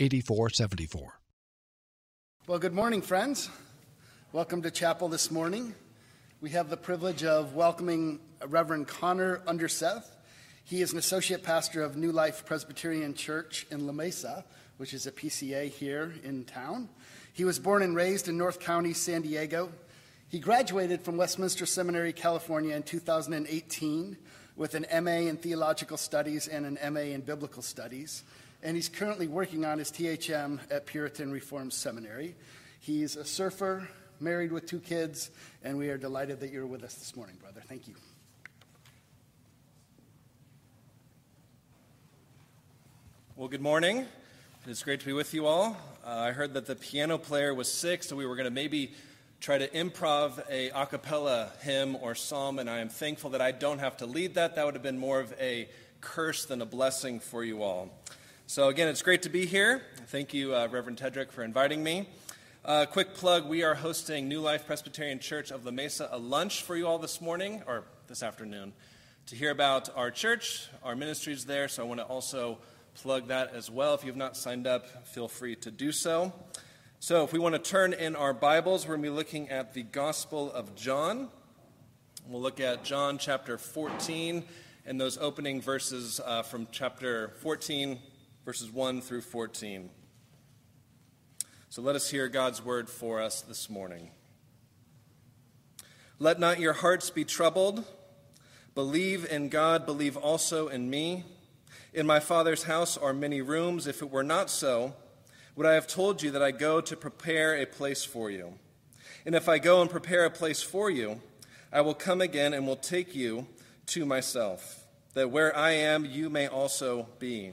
8474. Well, good morning, friends. Welcome to chapel this morning. We have the privilege of welcoming Reverend Connor Underseth. He is an associate pastor of New Life Presbyterian Church in La Mesa, which is a PCA here in town. He was born and raised in North County, San Diego. He graduated from Westminster Seminary, California in 2018 with an MA in Theological Studies and an MA in Biblical Studies and he's currently working on his THM at Puritan Reformed Seminary. He's a surfer, married with two kids, and we are delighted that you're with us this morning, brother. Thank you. Well, good morning. It's great to be with you all. Uh, I heard that the piano player was sick, so we were going to maybe try to improv a a cappella hymn or psalm, and I am thankful that I don't have to lead that. That would have been more of a curse than a blessing for you all. So, again, it's great to be here. Thank you, uh, Reverend Tedrick, for inviting me. Uh, quick plug we are hosting New Life Presbyterian Church of La Mesa a lunch for you all this morning, or this afternoon, to hear about our church, our ministries there. So, I want to also plug that as well. If you have not signed up, feel free to do so. So, if we want to turn in our Bibles, we're going to be looking at the Gospel of John. We'll look at John chapter 14 and those opening verses uh, from chapter 14 verses 1 through 14. So let us hear God's word for us this morning. Let not your hearts be troubled. Believe in God, believe also in me. In my Father's house are many rooms. If it were not so, would I have told you that I go to prepare a place for you? And if I go and prepare a place for you, I will come again and will take you to myself, that where I am, you may also be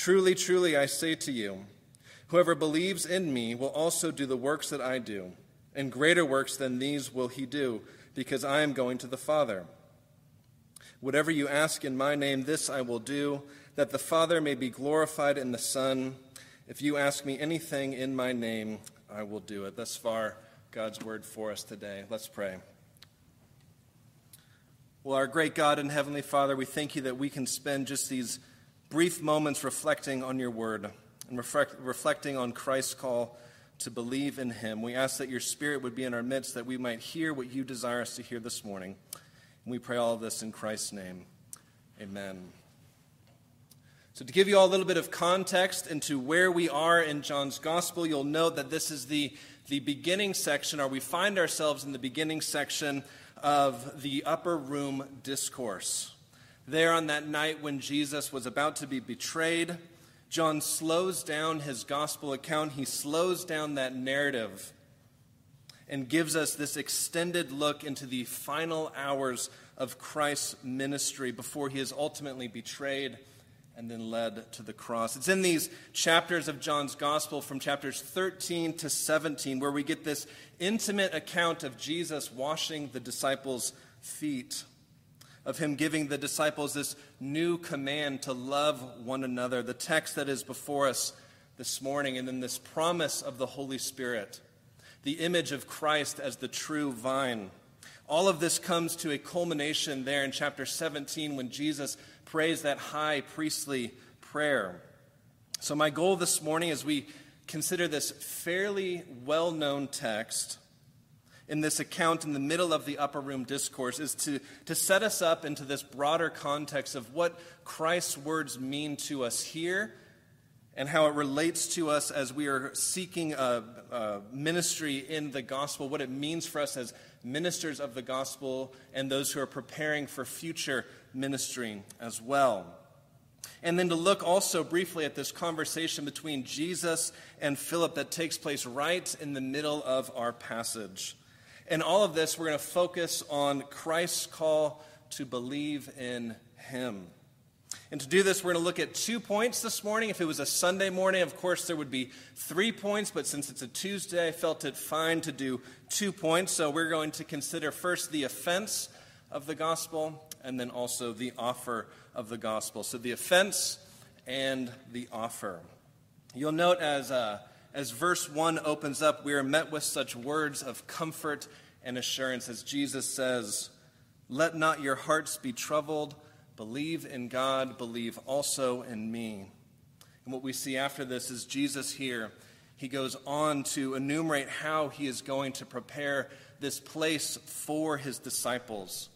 Truly, truly, I say to you, whoever believes in me will also do the works that I do, and greater works than these will he do, because I am going to the Father. Whatever you ask in my name, this I will do, that the Father may be glorified in the Son. If you ask me anything in my name, I will do it. Thus far, God's word for us today. Let's pray. Well, our great God and Heavenly Father, we thank you that we can spend just these brief moments reflecting on your word and reflect, reflecting on Christ's call to believe in him. We ask that your spirit would be in our midst, that we might hear what you desire us to hear this morning. And we pray all of this in Christ's name. Amen. So, to give you all a little bit of context into where we are in John's gospel, you'll note that this is the, the beginning section, or we find ourselves in the beginning section of the upper room discourse. There on that night when Jesus was about to be betrayed, John slows down his gospel account. He slows down that narrative and gives us this extended look into the final hours of Christ's ministry before he is ultimately betrayed and then led to the cross. It's in these chapters of John's gospel from chapters 13 to 17 where we get this intimate account of Jesus washing the disciples' feet of him giving the disciples this new command to love one another. The text that is before us this morning, and then this promise of the Holy Spirit, the image of Christ as the true vine. All of this comes to a culmination there in chapter 17 when Jesus prays that high priestly prayer. So, my goal this morning as we consider this fairly well known text in this account in the middle of the upper room discourse is to, to set us up into this broader context of what Christ's words mean to us here and how it relates to us as we are seeking a, a, ministry in the gospel, what it means for us as ministers of the gospel and those who are preparing for future ministry as well. And then to look also briefly at this conversation between Jesus and Philip that takes place right in the middle of our passage. In all of this, we're going to focus on Christ's call to believe in Him. And to do this, we're going to look at two points this morning. If it was a Sunday morning, of course, there would be three points, but since it's a Tuesday, I felt it fine to do two points. So we're going to consider first the offense of the gospel and then also the offer of the gospel. So the offense and the offer. You'll note as uh, as verse 1 opens up, we are met with such words of comfort and assurance as Jesus says, Let not your hearts be troubled. Believe in God, believe also in me. And what we see after this is Jesus here. He goes on to enumerate how he is going to prepare this place for his disciples.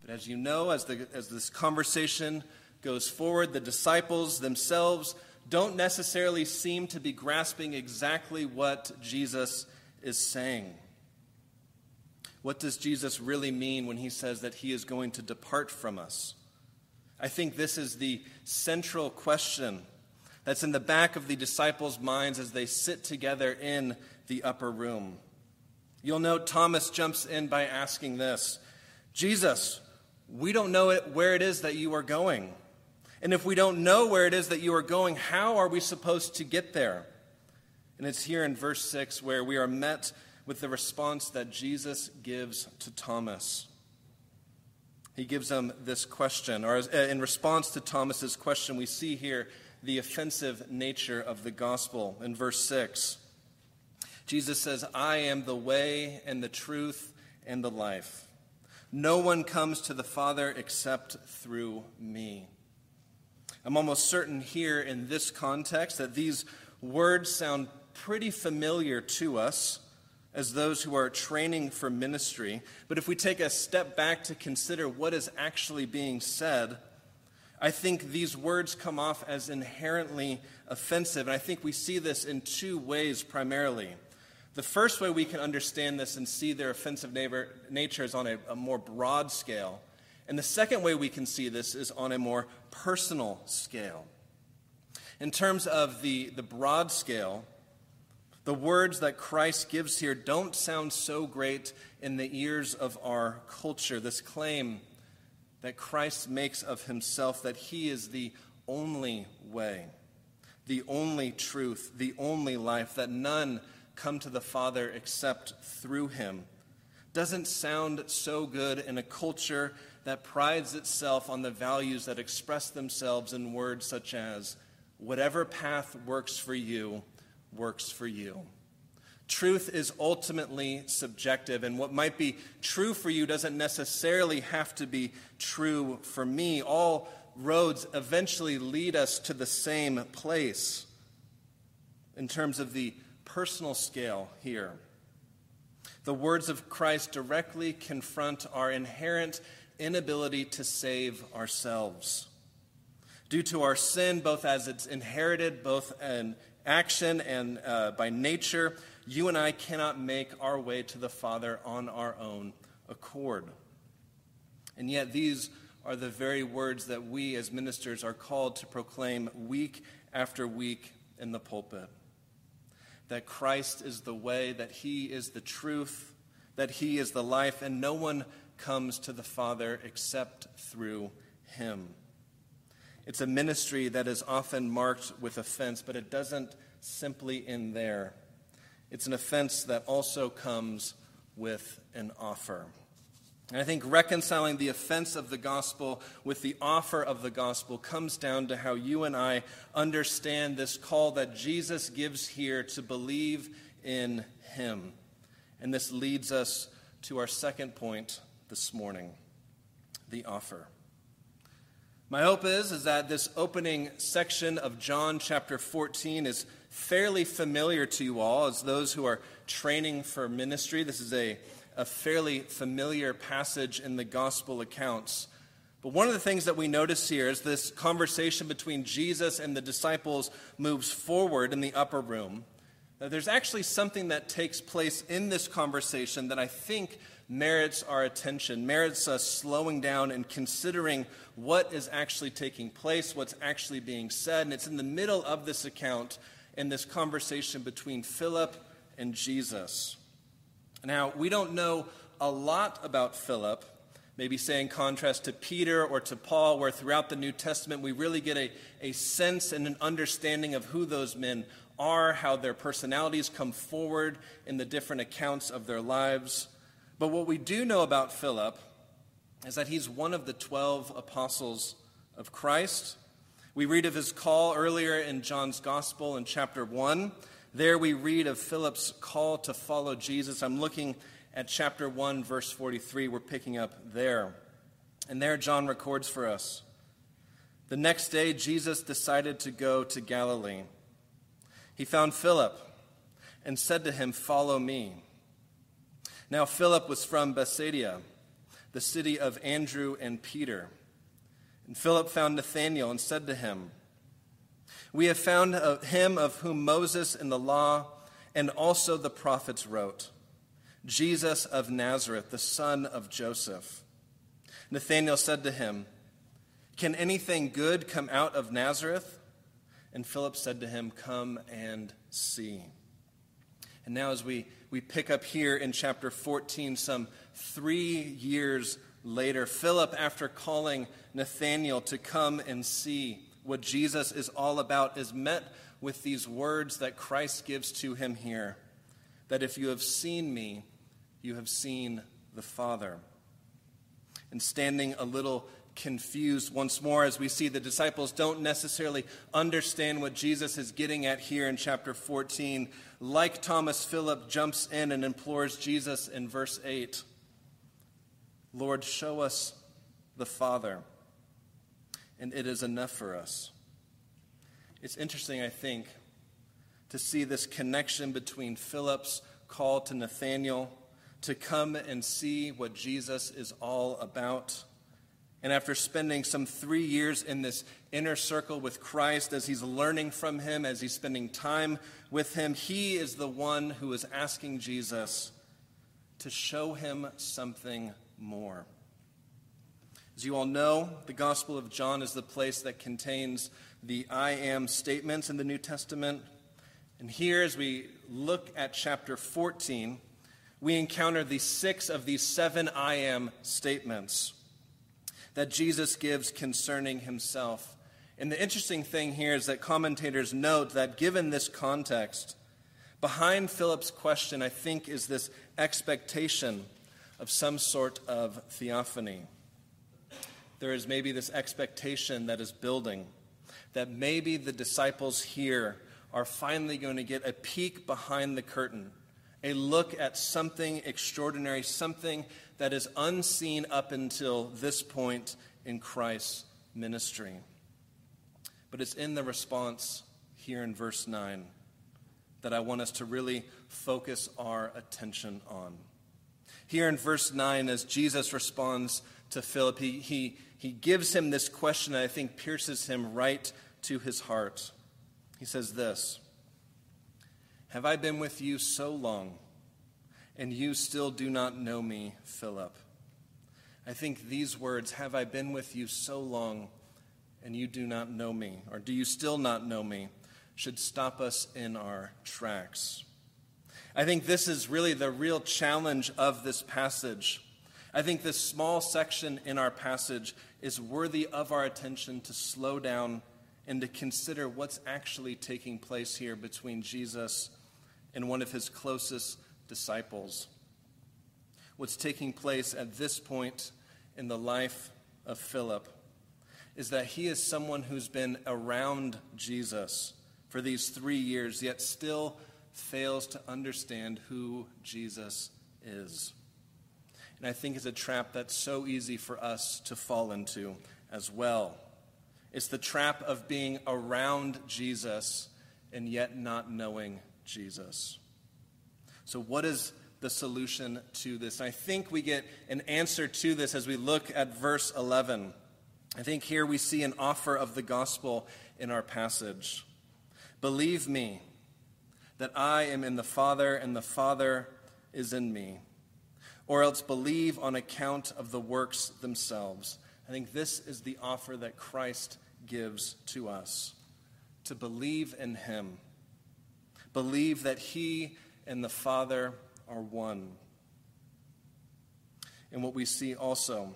But as you know, as, the, as this conversation goes forward, the disciples themselves don't necessarily seem to be grasping exactly what Jesus is saying. What does Jesus really mean when he says that he is going to depart from us? I think this is the central question that's in the back of the disciples' minds as they sit together in the upper room. You'll note Thomas jumps in by asking this Jesus, we don't know where it is that you are going. And if we don't know where it is that you are going, how are we supposed to get there? And it's here in verse 6 where we are met with the response that Jesus gives to Thomas. He gives him this question, or uh, in response to Thomas's question, we see here the offensive nature of the gospel in verse 6. Jesus says, I am the way and the truth and the life. No one comes to the Father except through me. I'm almost certain here in this context that these words sound pretty familiar to us as those who are training for ministry. But if we take a step back to consider what is actually being said, I think these words come off as inherently offensive. And I think we see this in two ways primarily. The first way we can understand this and see their offensive nature is on a, a more broad scale. And the second way we can see this is on a more personal scale. In terms of the, the broad scale, the words that Christ gives here don't sound so great in the ears of our culture. This claim that Christ makes of himself that he is the only way, the only truth, the only life, that none come to the Father except through him, doesn't sound so good in a culture that prides itself on the values that express themselves in words such as, whatever path works for you, works for you. Truth is ultimately subjective, and what might be true for you doesn't necessarily have to be true for me. All roads eventually lead us to the same place in terms of the personal scale here. The words of Christ directly confront our inherent inability to save ourselves. Due to our sin, both as it's inherited, both in action and uh, by nature, you and I cannot make our way to the Father on our own accord. And yet, these are the very words that we as ministers are called to proclaim week after week in the pulpit that Christ is the way, that He is the truth, that He is the life, and no one comes to the Father except through him. It's a ministry that is often marked with offense, but it doesn't simply end there. It's an offense that also comes with an offer. And I think reconciling the offense of the gospel with the offer of the gospel comes down to how you and I understand this call that Jesus gives here to believe in him. And this leads us to our second point this morning the offer. My hope is, is that this opening section of John chapter 14 is fairly familiar to you all as those who are training for ministry. This is a a fairly familiar passage in the gospel accounts. But one of the things that we notice here is this conversation between Jesus and the disciples moves forward in the upper room. Now, there's actually something that takes place in this conversation that I think merits our attention, merits us slowing down and considering what is actually taking place, what's actually being said. And it's in the middle of this account in this conversation between Philip and Jesus. Now, we don't know a lot about Philip, maybe say in contrast to Peter or to Paul, where throughout the New Testament we really get a, a sense and an understanding of who those men are, how their personalities come forward in the different accounts of their lives. But what we do know about Philip is that he's one of the 12 apostles of Christ. We read of his call earlier in John's Gospel in chapter 1. There we read of Philip's call to follow Jesus. I'm looking at chapter 1, verse 43. We're picking up there. And there John records for us. The next day, Jesus decided to go to Galilee. He found Philip and said to him, Follow me. Now, Philip was from Bethsaida, the city of Andrew and Peter. And Philip found Nathanael and said to him, we have found him of whom Moses in the law and also the prophets wrote Jesus of Nazareth, the son of Joseph. Nathanael said to him, Can anything good come out of Nazareth? And Philip said to him, Come and see. And now, as we, we pick up here in chapter 14, some three years later, Philip, after calling Nathanael to come and see, what Jesus is all about is met with these words that Christ gives to him here that if you have seen me, you have seen the Father. And standing a little confused once more as we see the disciples don't necessarily understand what Jesus is getting at here in chapter 14. Like Thomas, Philip jumps in and implores Jesus in verse 8 Lord, show us the Father and it is enough for us. It's interesting, I think, to see this connection between Philip's call to Nathanael to come and see what Jesus is all about. And after spending some three years in this inner circle with Christ, as he's learning from him, as he's spending time with him, he is the one who is asking Jesus to show him something more. As you all know, the Gospel of John is the place that contains the I am statements in the New Testament. And here, as we look at chapter 14, we encounter the six of these seven I am statements that Jesus gives concerning himself. And the interesting thing here is that commentators note that given this context, behind Philip's question, I think, is this expectation of some sort of theophany there is maybe this expectation that is building that maybe the disciples here are finally going to get a peek behind the curtain, a look at something extraordinary, something that is unseen up until this point in Christ's ministry. But it's in the response here in verse 9 that I want us to really focus our attention on. Here in verse 9, as Jesus responds to Philip, he, he, he gives him this question that I think pierces him right to his heart. He says this Have I been with you so long, and you still do not know me, Philip? I think these words, Have I been with you so long, and you do not know me, or do you still not know me, should stop us in our tracks. I think this is really the real challenge of this passage. I think this small section in our passage is worthy of our attention to slow down and to consider what's actually taking place here between Jesus and one of his closest disciples. what's taking place at this point in the life of Philip is that he is someone who's been around Jesus for these three years, yet still fails to understand who Jesus is. And I think it's a trap that's so easy for us to fall into as well. It's the trap of being around Jesus and yet not knowing Jesus. So, what is the solution to this? I think we get an answer to this as we look at verse 11. I think here we see an offer of the gospel in our passage. Believe me that I am in the Father and the Father is in me, or else believe on account of the works themselves. I think this is the offer that Christ gives to us to believe in him, believe that he and the Father are one. And what we see also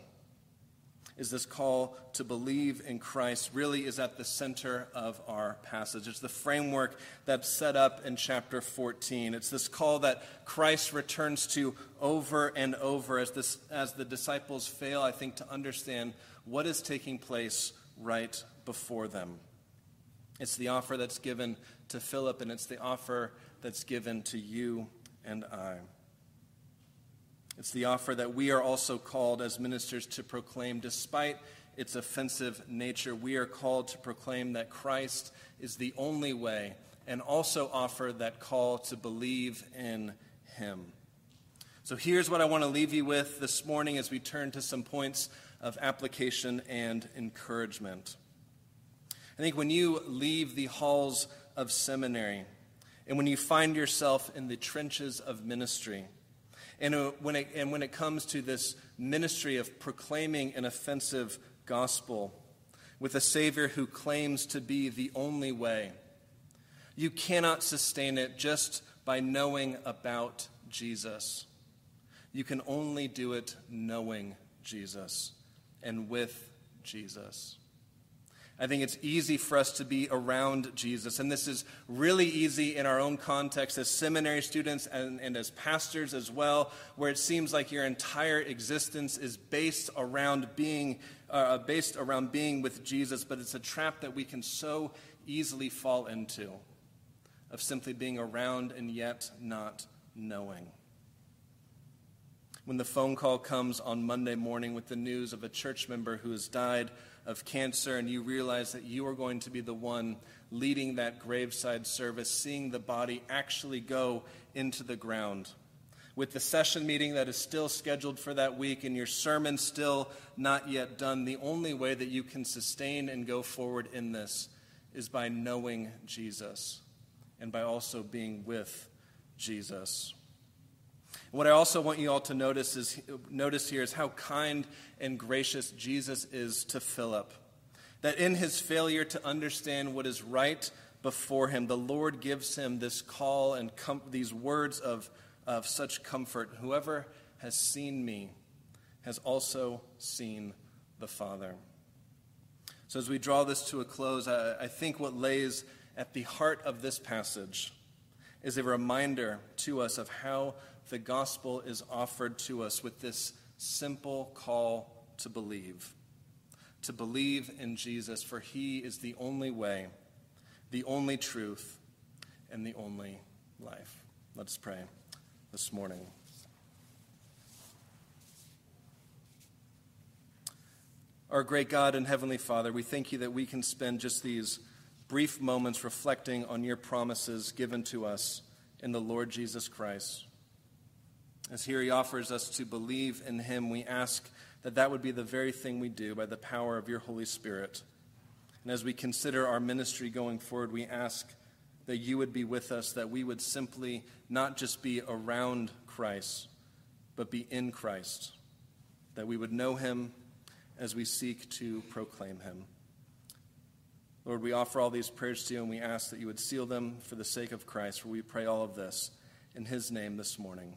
is this call to believe in Christ really is at the center of our passage. It's the framework that's set up in chapter 14. It's this call that Christ returns to over and over as, this, as the disciples fail, I think, to understand what is taking place right before them. It's the offer that's given to Philip, and it's the offer that's given to you and I. It's the offer that we are also called as ministers to proclaim, despite its offensive nature. We are called to proclaim that Christ is the only way, and also offer that call to believe in Him. So here's what I want to leave you with this morning as we turn to some points of application and encouragement. I think when you leave the halls of seminary and when you find yourself in the trenches of ministry, and uh, when it, and when it comes to this ministry of proclaiming an offensive gospel with a Savior who claims to be the only way, you cannot sustain it just by knowing about Jesus. You can only do it knowing Jesus and with Jesus. I think it's easy for us to be around Jesus. And this is really easy in our own context as seminary students and, and, as pastors as well, where it seems like your entire existence is based around being uh, based around being with Jesus, but it's a trap that we can so easily fall into of simply being around and yet not knowing. When the phone call comes on Monday morning with the news of a church member who has died of cancer, and you realize that you are going to be the one leading that graveside service, seeing the body actually go into the ground. With the session meeting that is still scheduled for that week and your sermon still not yet done, the only way that you can sustain and go forward in this is by knowing Jesus and by also being with Jesus. What I also want you all to notice is notice here is how kind and gracious Jesus is to Philip. That in his failure to understand what is right before him, the Lord gives him this call and com- these words of, of such comfort. Whoever has seen me has also seen the Father. So, as we draw this to a close, I, I think what lays at the heart of this passage is a reminder to us of how the gospel is offered to us with this simple call to believe. To believe in Jesus, for he is the only way, the only truth, and the only life. Let's pray this morning. Our great God and Heavenly Father, we thank you that we can spend just these brief moments reflecting on your promises given to us in the Lord Jesus Christ. As here he offers us to believe in him, we ask that that would be the very thing we do by the power of your Holy Spirit. And as we consider our ministry going forward, we ask that you would be with us, that we would simply not just be around Christ, but be in Christ, that we would know him as we seek to proclaim him. Lord, we offer all these prayers to you and we ask that you would seal them for the sake of Christ, for we pray all of this in his name this morning.